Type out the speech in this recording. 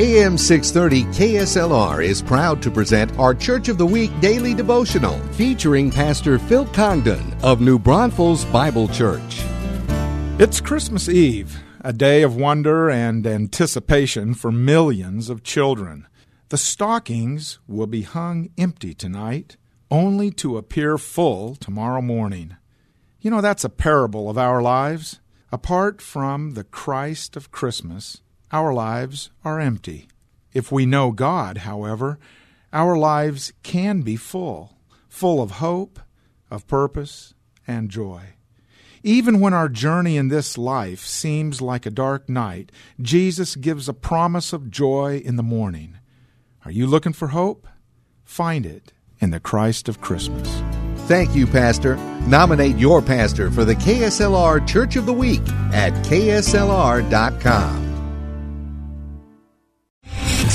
AM 630 KSLR is proud to present our Church of the Week daily devotional featuring Pastor Phil Congdon of New Braunfels Bible Church. It's Christmas Eve, a day of wonder and anticipation for millions of children. The stockings will be hung empty tonight, only to appear full tomorrow morning. You know, that's a parable of our lives. Apart from the Christ of Christmas, our lives are empty. If we know God, however, our lives can be full, full of hope, of purpose, and joy. Even when our journey in this life seems like a dark night, Jesus gives a promise of joy in the morning. Are you looking for hope? Find it in the Christ of Christmas. Thank you, Pastor. Nominate your pastor for the KSLR Church of the Week at kslr.com.